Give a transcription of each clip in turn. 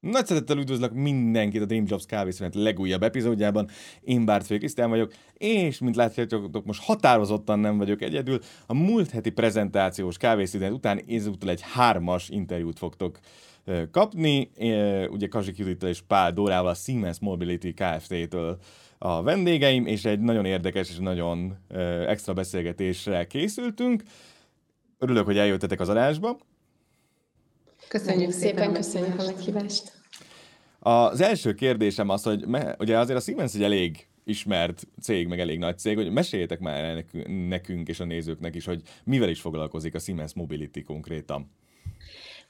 Nagy szeretettel üdvözlök mindenkit a Dream Jobs kávészünet legújabb epizódjában. Én Bártfő Krisztián vagyok, és mint látjátok, most határozottan nem vagyok egyedül. A múlt heti prezentációs kávészünet után ezúttal egy hármas interjút fogtok kapni. Ugye Kazsik Judittal és Pál Dórával a Siemens Mobility Kft-től a vendégeim, és egy nagyon érdekes és nagyon extra beszélgetésre készültünk. Örülök, hogy eljöttetek az adásba. Köszönjük szépen, köszönjük a meghívást. Az első kérdésem az, hogy me, ugye azért a Siemens egy elég ismert cég, meg elég nagy cég, hogy meséljétek már nekünk és a nézőknek is, hogy mivel is foglalkozik a Siemens Mobility konkrétan.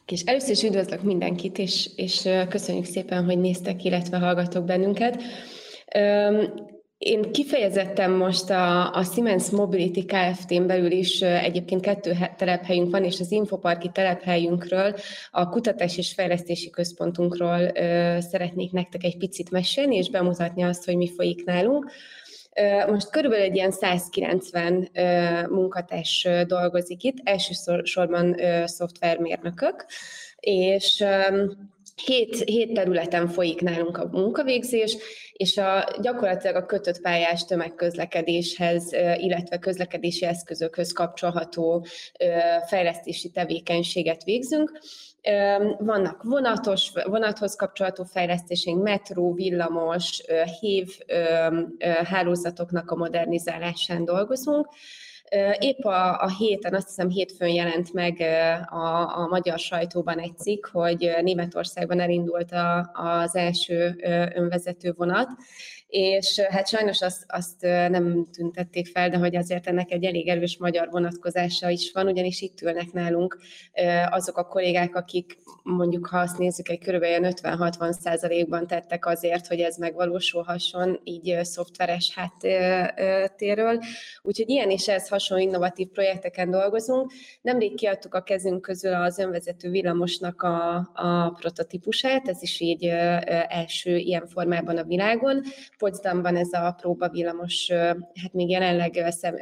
És először is üdvözlök mindenkit, és, és köszönjük szépen, hogy néztek, illetve hallgatok bennünket. Én kifejezettem most a, a Siemens Mobility Kft-n belül is egyébként kettő telephelyünk van, és az infoparki telephelyünkről, a Kutatás és Fejlesztési Központunkról ö, szeretnék nektek egy picit mesélni, és bemutatni azt, hogy mi folyik nálunk. Most körülbelül egy ilyen 190 munkatárs dolgozik itt, elsősorban szoftvermérnökök, és Hét, hét területen folyik nálunk a munkavégzés, és a, gyakorlatilag a kötött pályás tömegközlekedéshez, illetve közlekedési eszközökhöz kapcsolható fejlesztési tevékenységet végzünk. Vannak vonatos, vonathoz kapcsolható fejlesztésénk, metró, villamos, hév hálózatoknak a modernizálásán dolgozunk, Épp a, a héten, azt hiszem hétfőn jelent meg a, a magyar sajtóban egy cikk, hogy Németországban elindult a, az első önvezető vonat, és hát sajnos azt, azt nem tüntették fel, de hogy azért ennek egy elég erős magyar vonatkozása is van, ugyanis itt ülnek nálunk azok a kollégák, akik mondjuk, ha azt nézzük, egy körülbelül 50-60 százalékban tettek azért, hogy ez megvalósulhasson így szoftveres háttérről. Úgyhogy ilyen és ez hasonló innovatív projekteken dolgozunk. Nemrég kiadtuk a kezünk közül az önvezető villamosnak a, a prototípusát, ez is így első ilyen formában a világon. Potsdamban ez a próbavillamos, hát még jelenleg szem,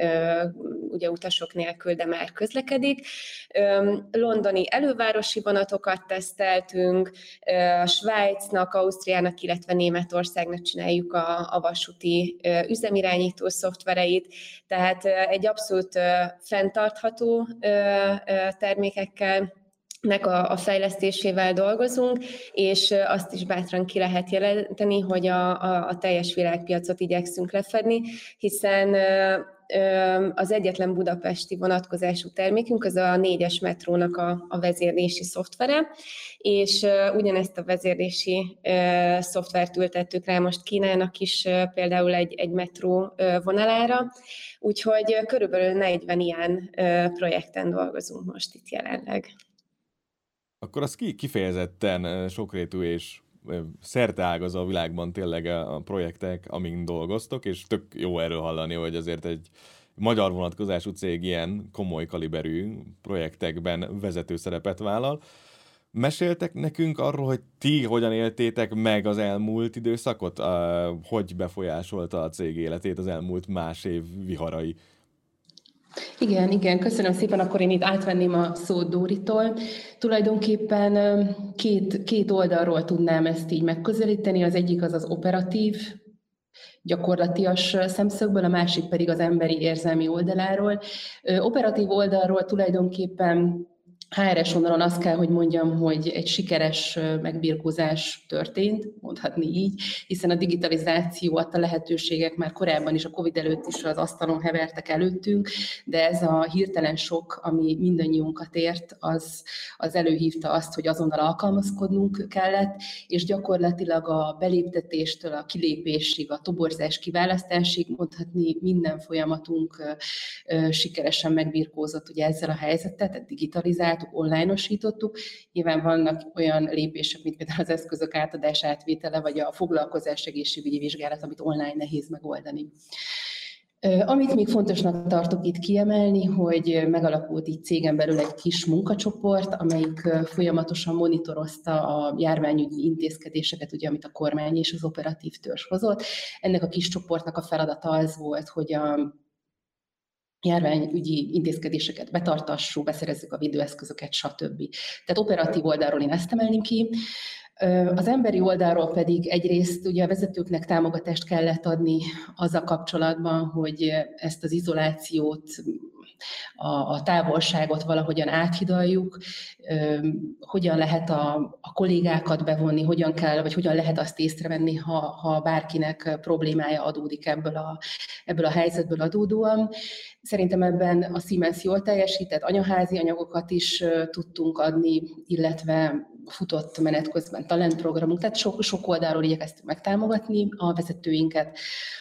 ugye utasok nélkül, de már közlekedik. Londoni elővárosi vonatokat teszteltünk, Svájcnak, Ausztriának, illetve Németországnak csináljuk a, a vasúti üzemirányító szoftvereit, tehát egy abszolút fenntartható termékekkel nek a, a fejlesztésével dolgozunk, és azt is bátran ki lehet jelenteni, hogy a, a, a teljes világpiacot igyekszünk lefedni, hiszen az egyetlen budapesti vonatkozású termékünk az a négyes metrónak a, a vezérlési szoftvere, és ugyanezt a vezérlési szoftvert ültettük rá most Kínának is például egy, egy metró vonalára, úgyhogy körülbelül 40 ilyen projekten dolgozunk most itt jelenleg akkor az ki, kifejezetten sokrétű és szerteágazó a világban tényleg a projektek, amin dolgoztok, és tök jó erről hallani, hogy azért egy magyar vonatkozású cég ilyen komoly kaliberű projektekben vezető szerepet vállal. Meséltek nekünk arról, hogy ti hogyan éltétek meg az elmúlt időszakot? Hogy befolyásolta a cég életét az elmúlt más év viharai? Igen, igen, köszönöm szépen. Akkor én itt átvenném a szót Dóritól. Tulajdonképpen két, két oldalról tudnám ezt így megközelíteni. Az egyik az az operatív, gyakorlatias szemszögből, a másik pedig az emberi érzelmi oldaláról. Operatív oldalról tulajdonképpen HRS oldalon azt kell, hogy mondjam, hogy egy sikeres megbirkózás történt, mondhatni így, hiszen a digitalizáció adta lehetőségek már korábban is, a Covid előtt is az asztalon hevertek előttünk, de ez a hirtelen sok, ami mindannyiunkat ért, az, az előhívta azt, hogy azonnal alkalmazkodnunk kellett, és gyakorlatilag a beléptetéstől a kilépésig, a toborzás kiválasztásig mondhatni minden folyamatunk sikeresen megbirkózott ugye ezzel a helyzettel, tehát digitalizáció, csináltuk, online-osítottuk. Nyilván vannak olyan lépések, mint például az eszközök átadás átvétele, vagy a foglalkozás egészségügyi vizsgálat, amit online nehéz megoldani. Amit még fontosnak tartok itt kiemelni, hogy megalakult itt cégen belül egy kis munkacsoport, amelyik folyamatosan monitorozta a járványügyi intézkedéseket, ugye, amit a kormány és az operatív törzs hozott. Ennek a kis csoportnak a feladata az volt, hogy a járványügyi intézkedéseket betartassuk, beszerezzük a védőeszközöket, stb. Tehát operatív oldalról én ezt emelném ki. Az emberi oldalról pedig egyrészt ugye a vezetőknek támogatást kellett adni az a kapcsolatban, hogy ezt az izolációt, a, a távolságot valahogyan áthidaljuk, hogyan lehet a, a kollégákat bevonni, hogyan kell, vagy hogyan lehet azt észrevenni, ha, ha bárkinek problémája adódik ebből a, ebből a helyzetből adódóan. Szerintem ebben a Siemens jól teljesített, anyaházi anyagokat is tudtunk adni, illetve futott menet közben talentprogramunk, tehát sok, sok oldalról igyekeztünk megtámogatni a vezetőinket.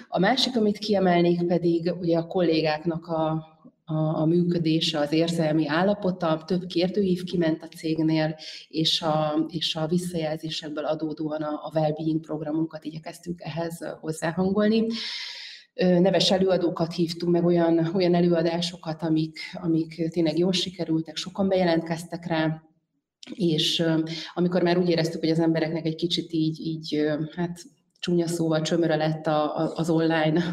A másik, amit kiemelnék pedig ugye a kollégáknak a, a, a működése, az érzelmi állapota, több kérdőív kiment a cégnél, és a, és a visszajelzésekből adódóan a, a well-being programunkat igyekeztünk ehhez hozzáhangolni. Neves előadókat hívtunk, meg olyan, olyan előadásokat, amik, amik tényleg jól sikerültek, sokan bejelentkeztek rá, és amikor már úgy éreztük, hogy az embereknek egy kicsit így, így hát csúnya szóval csömöre lett a, a, az online,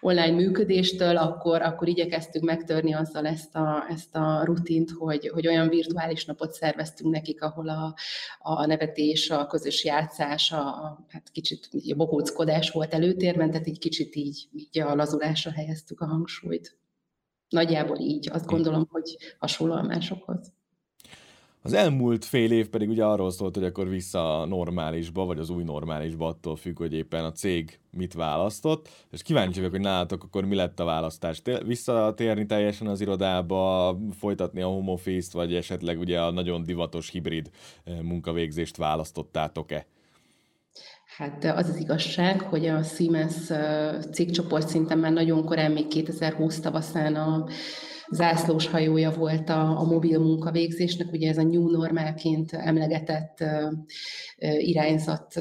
online működéstől, akkor, akkor igyekeztünk megtörni azzal ezt a, ezt a rutint, hogy, hogy olyan virtuális napot szerveztünk nekik, ahol a, a nevetés, a közös játszás, a, a hát kicsit a bohóckodás volt előtérben, tehát egy kicsit így, így a lazulásra helyeztük a hangsúlyt. Nagyjából így, azt gondolom, hogy hasonlóan másokhoz. Az elmúlt fél év pedig ugye arról szólt, hogy akkor vissza a normálisba, vagy az új normálisba, attól függ, hogy éppen a cég mit választott, és kíváncsi vagyok, hogy nálatok akkor mi lett a választás. Visszatérni teljesen az irodába, folytatni a home office-t, vagy esetleg ugye a nagyon divatos hibrid eh, munkavégzést választottátok-e? Hát az az igazság, hogy a Siemens eh, cégcsoport szinten már nagyon korán, még 2020 tavaszán a zászlós hajója volt a, a mobil munkavégzésnek, ugye ez a new normálként emlegetett irányzat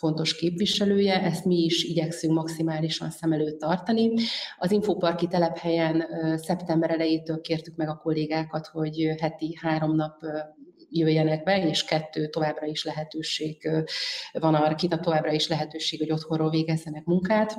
fontos képviselője, ezt mi is igyekszünk maximálisan szem előtt tartani. Az infoparki telephelyen szeptember elejétől kértük meg a kollégákat, hogy heti három nap jöjjenek be, és kettő továbbra is lehetőség van arra, továbbra is lehetőség, hogy otthonról végezzenek munkát.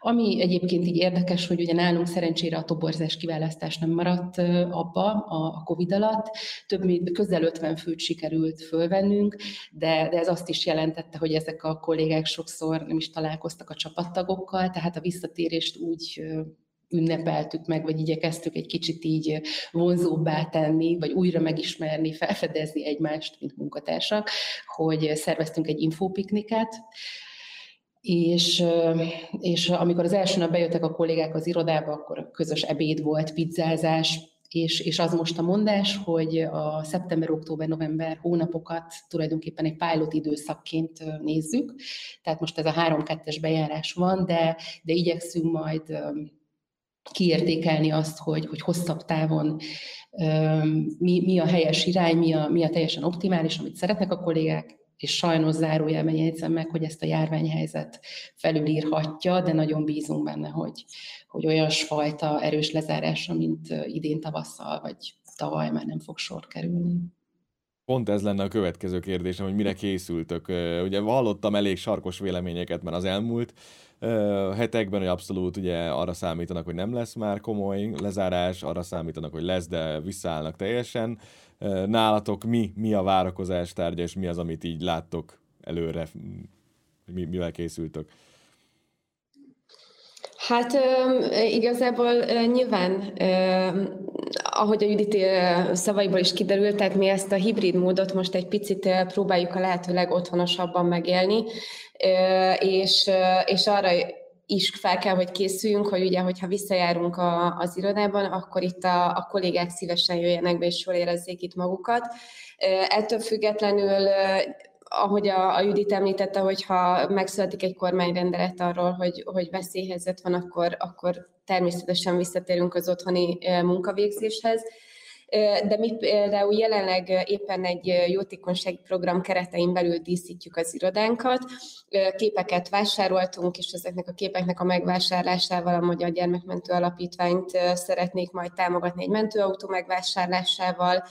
Ami egyébként így érdekes, hogy ugye nálunk szerencsére a toborzás kiválasztás nem maradt abba a Covid alatt, több mint közel 50 főt sikerült fölvennünk, de, de ez azt is jelentette, hogy ezek a kollégák sokszor nem is találkoztak a csapattagokkal, tehát a visszatérést úgy ünnepeltük meg, vagy igyekeztük egy kicsit így vonzóbbá tenni, vagy újra megismerni, felfedezni egymást, mint munkatársak, hogy szerveztünk egy infopikniket, és, és amikor az első nap bejöttek a kollégák az irodába, akkor közös ebéd volt, pizzázás, és, és az most a mondás, hogy a szeptember, október, november hónapokat tulajdonképpen egy pilot időszakként nézzük, tehát most ez a 3-2-es bejárás van, de, de igyekszünk majd kiértékelni azt, hogy, hogy hosszabb távon mi, mi a helyes irány, mi a, mi a teljesen optimális, amit szeretnek a kollégák, és sajnos zárójelben jegyzem meg, hogy ezt a járványhelyzet felülírhatja, de nagyon bízunk benne, hogy, hogy olyasfajta erős lezárásra, mint idén tavasszal, vagy tavaly már nem fog sor kerülni. Pont ez lenne a következő kérdésem, hogy mire készültök. Ugye hallottam elég sarkos véleményeket már az elmúlt hetekben, hogy abszolút ugye arra számítanak, hogy nem lesz már komoly lezárás, arra számítanak, hogy lesz, de visszaállnak teljesen. Nálatok mi, mi a várakozás tárgya, és mi az, amit így láttok előre, mi, mivel készültök? Hát igazából nyilván, ahogy a Judit szavaiból is kiderült, tehát mi ezt a hibrid módot most egy picit próbáljuk a lehető legotthonosabban megélni, és, és arra is fel kell, hogy készüljünk, hogy ugye, hogyha visszajárunk a, az irodában, akkor itt a, a kollégák szívesen jöjjenek be, és jól érezzék itt magukat. Ettől függetlenül ahogy a, a Judit említette, hogyha megszületik egy kormányrendelet arról, hogy, hogy veszélyhelyzet van, akkor, akkor természetesen visszatérünk az otthoni munkavégzéshez. De mi például jelenleg éppen egy jótékonysági program keretein belül díszítjük az irodánkat. Képeket vásároltunk, és ezeknek a képeknek a megvásárlásával a Magyar Gyermekmentő Alapítványt szeretnék majd támogatni egy mentőautó megvásárlásával.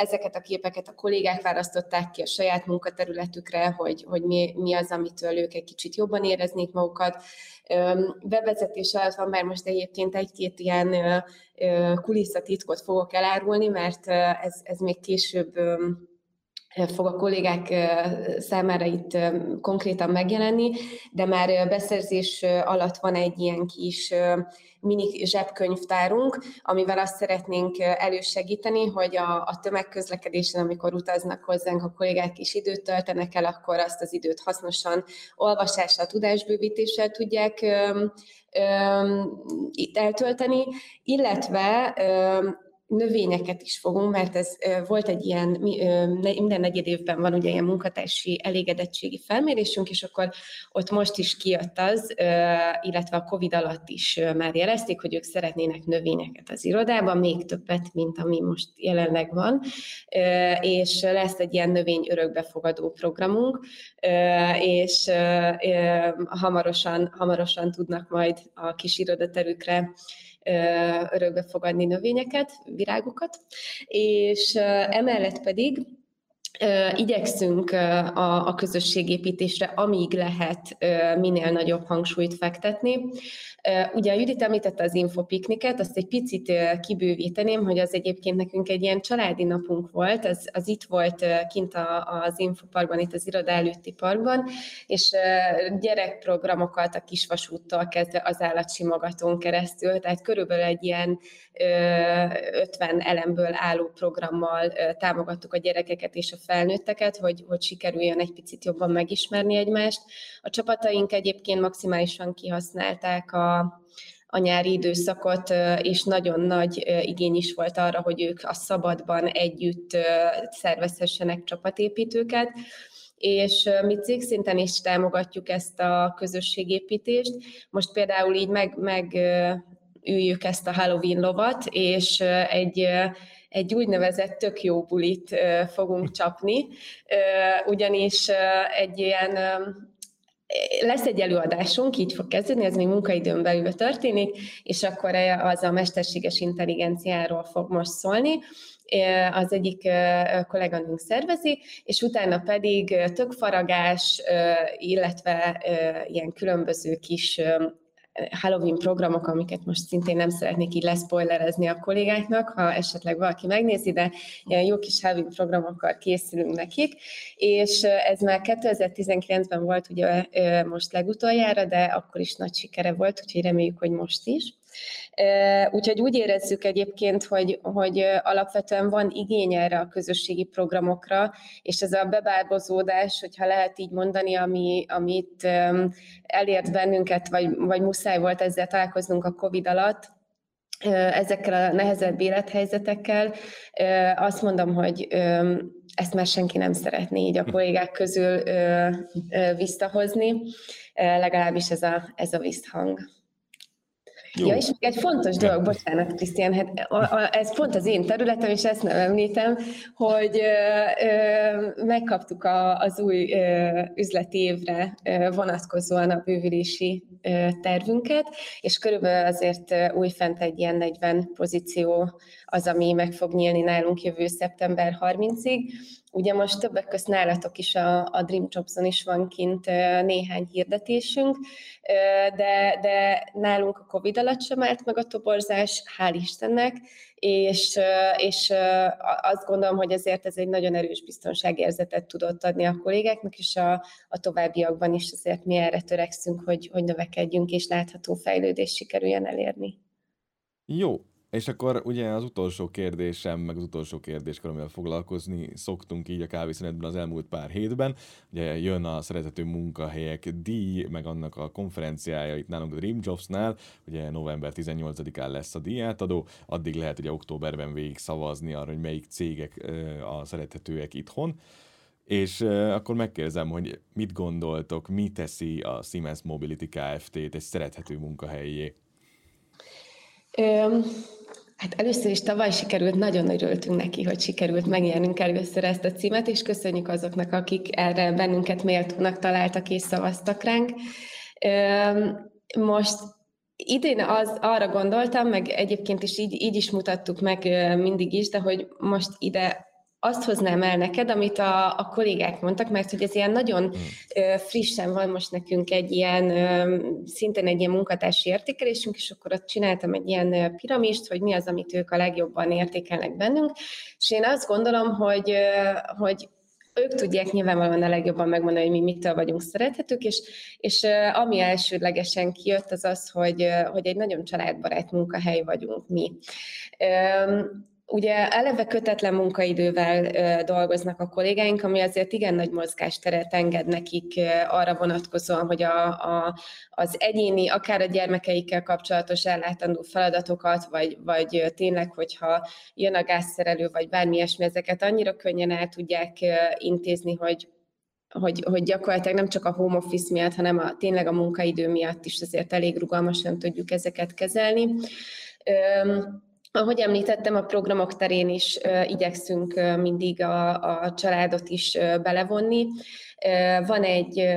Ezeket a képeket a kollégák választották ki a saját munkaterületükre, hogy, hogy mi, mi az, amitől ők egy kicsit jobban éreznék magukat. Bevezetés alatt van már most egyébként egy-két ilyen kulisszatitkot fogok elárulni, mert ez, ez még később fog a kollégák számára itt konkrétan megjelenni, de már beszerzés alatt van egy ilyen kis mini zsebkönyvtárunk, amivel azt szeretnénk elősegíteni, hogy a, a tömegközlekedésen, amikor utaznak hozzánk, a kollégák is időt töltenek el, akkor azt az időt hasznosan olvasással, tudásbővítéssel tudják itt eltölteni, illetve növényeket is fogunk, mert ez volt egy ilyen, minden negyed évben van ugye ilyen munkatársi elégedettségi felmérésünk, és akkor ott most is kijött az, illetve a Covid alatt is már jelezték, hogy ők szeretnének növényeket az irodában, még többet, mint ami most jelenleg van, és lesz egy ilyen növény örökbefogadó programunk, és hamarosan, hamarosan tudnak majd a kis irodaterükre örökbe fogadni növényeket, virágokat, és emellett pedig igyekszünk a, a közösségépítésre, amíg lehet minél nagyobb hangsúlyt fektetni. Ugye a Judit említette az infopikniket, azt egy picit kibővíteném, hogy az egyébként nekünk egy ilyen családi napunk volt, az, az itt volt kint az infoparkban, itt az iroda előtti parkban, és gyerekprogramokat a kisvasúttól kezdve az állatsimogatón keresztül, tehát körülbelül egy ilyen 50 elemből álló programmal támogattuk a gyerekeket és a felnőtteket, hogy, hogy sikerüljön egy picit jobban megismerni egymást. A csapataink egyébként maximálisan kihasználták a a nyári időszakot, és nagyon nagy igény is volt arra, hogy ők a szabadban együtt szervezhessenek csapatépítőket és mi cégszinten is támogatjuk ezt a közösségépítést. Most például így meg, meg üljük ezt a Halloween lovat, és egy egy úgynevezett tök jó bulit fogunk csapni, ugyanis egy ilyen lesz egy előadásunk, így fog kezdődni, ez még munkaidőn belül történik, és akkor az a mesterséges intelligenciáról fog most szólni, az egyik kolléganőnk szervezi, és utána pedig tökfaragás, illetve ilyen különböző kis Halloween programok, amiket most szintén nem szeretnék így leszpoilerezni a kollégáknak, ha esetleg valaki megnézi, de ilyen jó kis Halloween programokkal készülünk nekik, és ez már 2019-ben volt ugye most legutoljára, de akkor is nagy sikere volt, úgyhogy reméljük, hogy most is. Úgyhogy úgy érezzük egyébként, hogy, hogy alapvetően van igény erre a közösségi programokra, és ez a bebábozódás, hogyha lehet így mondani, ami, amit elért bennünket, vagy, vagy muszáj volt ezzel találkoznunk a COVID alatt, ezekkel a nehezebb élethelyzetekkel, azt mondom, hogy ezt már senki nem szeretné így a kollégák közül visszahozni, legalábbis ez a, ez a visszhang. Jó. Ja, és még egy fontos dolog, bocsánat, Krisztián, hát a, a, ez pont az én területem, és ezt nem említem, hogy ö, ö, megkaptuk a, az új ö, üzleti évre ö, vonatkozóan a bővülési ö, tervünket, és körülbelül azért újfent egy ilyen 40 pozíció az, ami meg fog nyílni nálunk jövő szeptember 30-ig, Ugye most többek között nálatok is a, a Dream Jobs-on is van kint néhány hirdetésünk, de, de nálunk a Covid alatt sem állt meg a toborzás, hál' Istennek, és, és azt gondolom, hogy ezért ez egy nagyon erős biztonságérzetet tudott adni a kollégáknak, és a, a továbbiakban is azért mi erre törekszünk, hogy, hogy növekedjünk, és látható fejlődést sikerüljen elérni. Jó, és akkor ugye az utolsó kérdésem, meg az utolsó kérdéskor, amivel foglalkozni szoktunk így a kávészünetben az elmúlt pár hétben. Ugye jön a szeretető munkahelyek díj, meg annak a konferenciája itt nálunk a Dream Jobs-nál, ugye november 18-án lesz a díjátadó, addig lehet ugye októberben végig szavazni arra, hogy melyik cégek a szerethetőek itthon. És akkor megkérdezem, hogy mit gondoltok, mi teszi a Siemens Mobility Kft-t egy szerethető munkahelyé? Hát először is tavaly sikerült, nagyon nagy örültünk neki, hogy sikerült megnyernünk először ezt a címet, és köszönjük azoknak, akik erre bennünket méltónak találtak és szavaztak ránk. Most idén az, arra gondoltam, meg egyébként is így, így is mutattuk meg mindig is, de hogy most ide azt hoznám el neked, amit a, a kollégák mondtak, mert hogy ez ilyen nagyon hmm. frissen van most nekünk egy ilyen, szintén egy ilyen munkatársi értékelésünk, és akkor ott csináltam egy ilyen piramist, hogy mi az, amit ők a legjobban értékelnek bennünk, és én azt gondolom, hogy, hogy ők tudják nyilvánvalóan a legjobban megmondani, hogy mi mitől vagyunk szerethetők, és, és ami elsődlegesen kijött, az az, hogy, hogy egy nagyon családbarát munkahely vagyunk mi. Ugye eleve kötetlen munkaidővel dolgoznak a kollégáink, ami azért igen nagy mozgásteret enged nekik arra vonatkozóan, hogy a, a, az egyéni, akár a gyermekeikkel kapcsolatos ellátandó feladatokat, vagy, vagy tényleg, hogyha jön a gázszerelő, vagy bármi ilyesmi, ezeket annyira könnyen el tudják intézni, hogy hogy, hogy gyakorlatilag nem csak a home office miatt, hanem a, tényleg a munkaidő miatt is azért elég rugalmasan tudjuk ezeket kezelni. Ahogy említettem, a programok terén is igyekszünk mindig a, a családot is belevonni. Van egy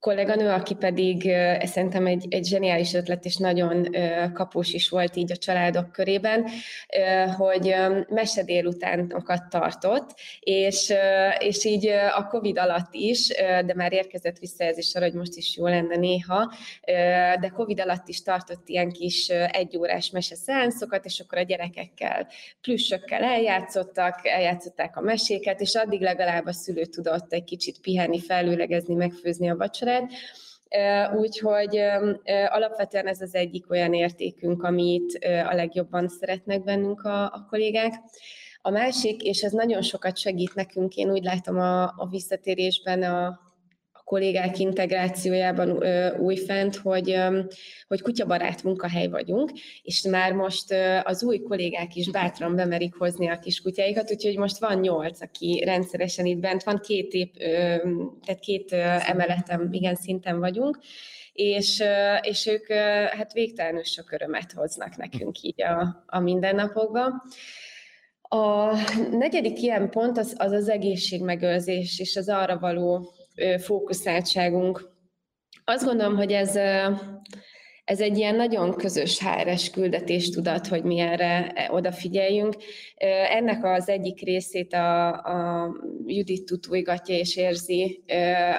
kolléganő, aki pedig szerintem egy, egy zseniális ötlet, és nagyon kapós is volt így a családok körében, hogy mese délutánokat tartott, és, és így a Covid alatt is, de már érkezett visszajelzés arra, hogy most is jó lenne néha, de Covid alatt is tartott ilyen kis egyórás szeánszokat, és akkor a gyerekekkel, plüssökkel eljátszottak, eljátszották a meséket, és addig legalább a szülő tudott egy kicsit pihenni, felülegezni, megfőzni a vacsorát, vacsorád. Úgyhogy alapvetően ez az egyik olyan értékünk, amit a legjobban szeretnek bennünk a, a kollégák. A másik, és ez nagyon sokat segít nekünk, én úgy látom a, a visszatérésben a, kollégák integrációjában újfent, hogy, hogy kutyabarát munkahely vagyunk, és már most az új kollégák is bátran bemerik hozni a kis kutyáikat, úgyhogy most van nyolc, aki rendszeresen itt bent van, két, ép, tehát két emeletem, igen, szinten vagyunk, és, és ők hát végtelenül sok örömet hoznak nekünk így a, a mindennapokban. A negyedik ilyen pont az az, az egészségmegőrzés és az arra való fókuszáltságunk. Azt gondolom, hogy ez, ez egy ilyen nagyon közös HRS küldetés tudat, hogy mi erre e, odafigyeljünk. Ennek az egyik részét a, a Judit tutújgatja és érzi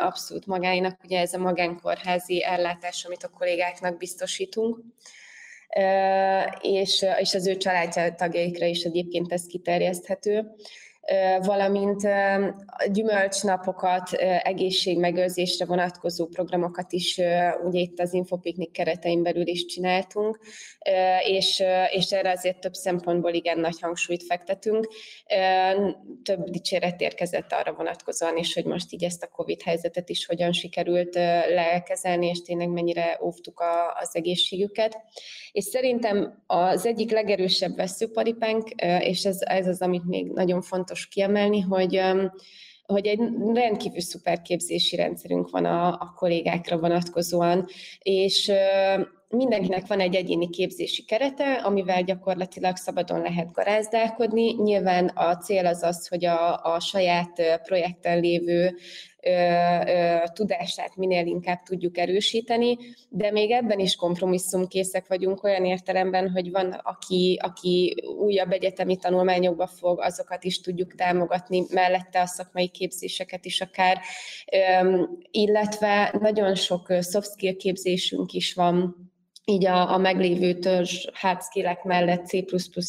abszolút magáinak, ugye ez a magánkórházi ellátás, amit a kollégáknak biztosítunk és, és az ő családtagjaikra is egyébként ez kiterjeszthető valamint gyümölcsnapokat, egészségmegőrzésre vonatkozó programokat is ugye itt az Infopiknik keretein belül is csináltunk, és, és erre azért több szempontból igen nagy hangsúlyt fektetünk. Több dicséret érkezett arra vonatkozóan is, hogy most így ezt a COVID helyzetet is hogyan sikerült lekezelni, és tényleg mennyire óvtuk a, az egészségüket. És szerintem az egyik legerősebb veszőparipánk, és ez, ez az, amit még nagyon fontos kiemelni, hogy hogy egy rendkívül szuper képzési rendszerünk van a, a kollégákra vonatkozóan, és mindenkinek van egy egyéni képzési kerete, amivel gyakorlatilag szabadon lehet garázdálkodni. Nyilván a cél az az, hogy a, a saját projekten lévő tudását minél inkább tudjuk erősíteni, de még ebben is kompromisszumkészek vagyunk olyan értelemben, hogy van, aki, aki újabb egyetemi tanulmányokba fog, azokat is tudjuk támogatni, mellette a szakmai képzéseket is akár, illetve nagyon sok soft skill képzésünk is van, így a, a meglévő törzs hard skill mellett C++,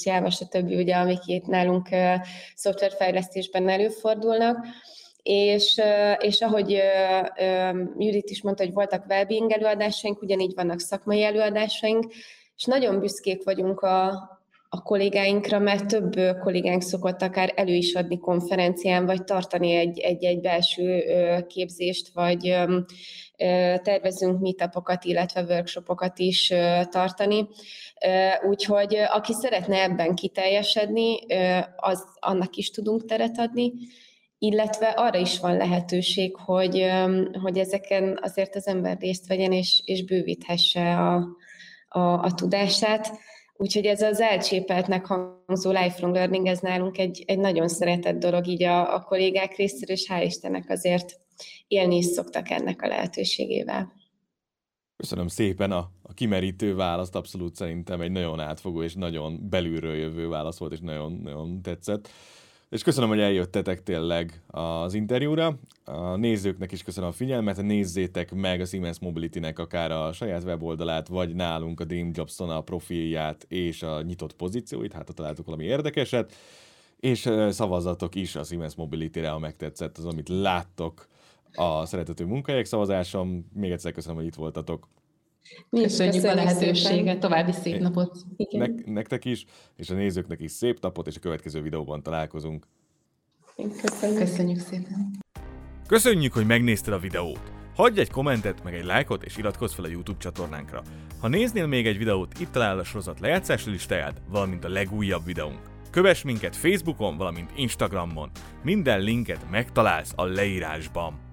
Java, stb., ugye, amik itt nálunk uh, szoftverfejlesztésben előfordulnak, és, és ahogy Judit is mondta, hogy voltak wellbeing előadásaink, ugyanígy vannak szakmai előadásaink, és nagyon büszkék vagyunk a, a kollégáinkra, mert több kollégánk szokott akár elő is adni konferencián, vagy tartani egy-egy belső képzést, vagy tervezünk meetupokat, illetve workshopokat is tartani. Úgyhogy aki szeretne ebben kiteljesedni, az annak is tudunk teret adni, illetve arra is van lehetőség, hogy, hogy ezeken azért az ember részt vegyen és, és bővíthesse a, a, a tudását. Úgyhogy ez az elcsépeltnek hangzó lifelong learning, ez nálunk egy, egy nagyon szeretett dolog így a, a kollégák részéről, és hál' Istennek azért élni is szoktak ennek a lehetőségével. Köszönöm szépen a, a kimerítő választ, abszolút szerintem egy nagyon átfogó és nagyon belülről jövő válasz volt, és nagyon, nagyon tetszett. És köszönöm, hogy eljöttetek tényleg az interjúra. A nézőknek is köszönöm a figyelmet, nézzétek meg a Siemens Mobility-nek akár a saját weboldalát, vagy nálunk a Dream Jobson a profilját és a nyitott pozícióit, hát ha találtok valami érdekeset, és szavazatok is a Siemens Mobility-re, ha megtetszett az, amit láttok a szeretető munkahelyek szavazásom. Még egyszer köszönöm, hogy itt voltatok. Mi köszönjük, köszönjük a lehetőséget, szépen. további szép napot. Ne, nektek is, és a nézőknek is szép napot, és a következő videóban találkozunk. Köszönjük. Köszönjük szépen. Köszönjük, hogy megnézted a videót. Hagyj egy kommentet, meg egy lájkot, és iratkozz fel a YouTube csatornánkra. Ha néznél még egy videót, itt találod a sorozat lejátszási listáját, valamint a legújabb videónk. Kövess minket Facebookon, valamint Instagramon. Minden linket megtalálsz a leírásban.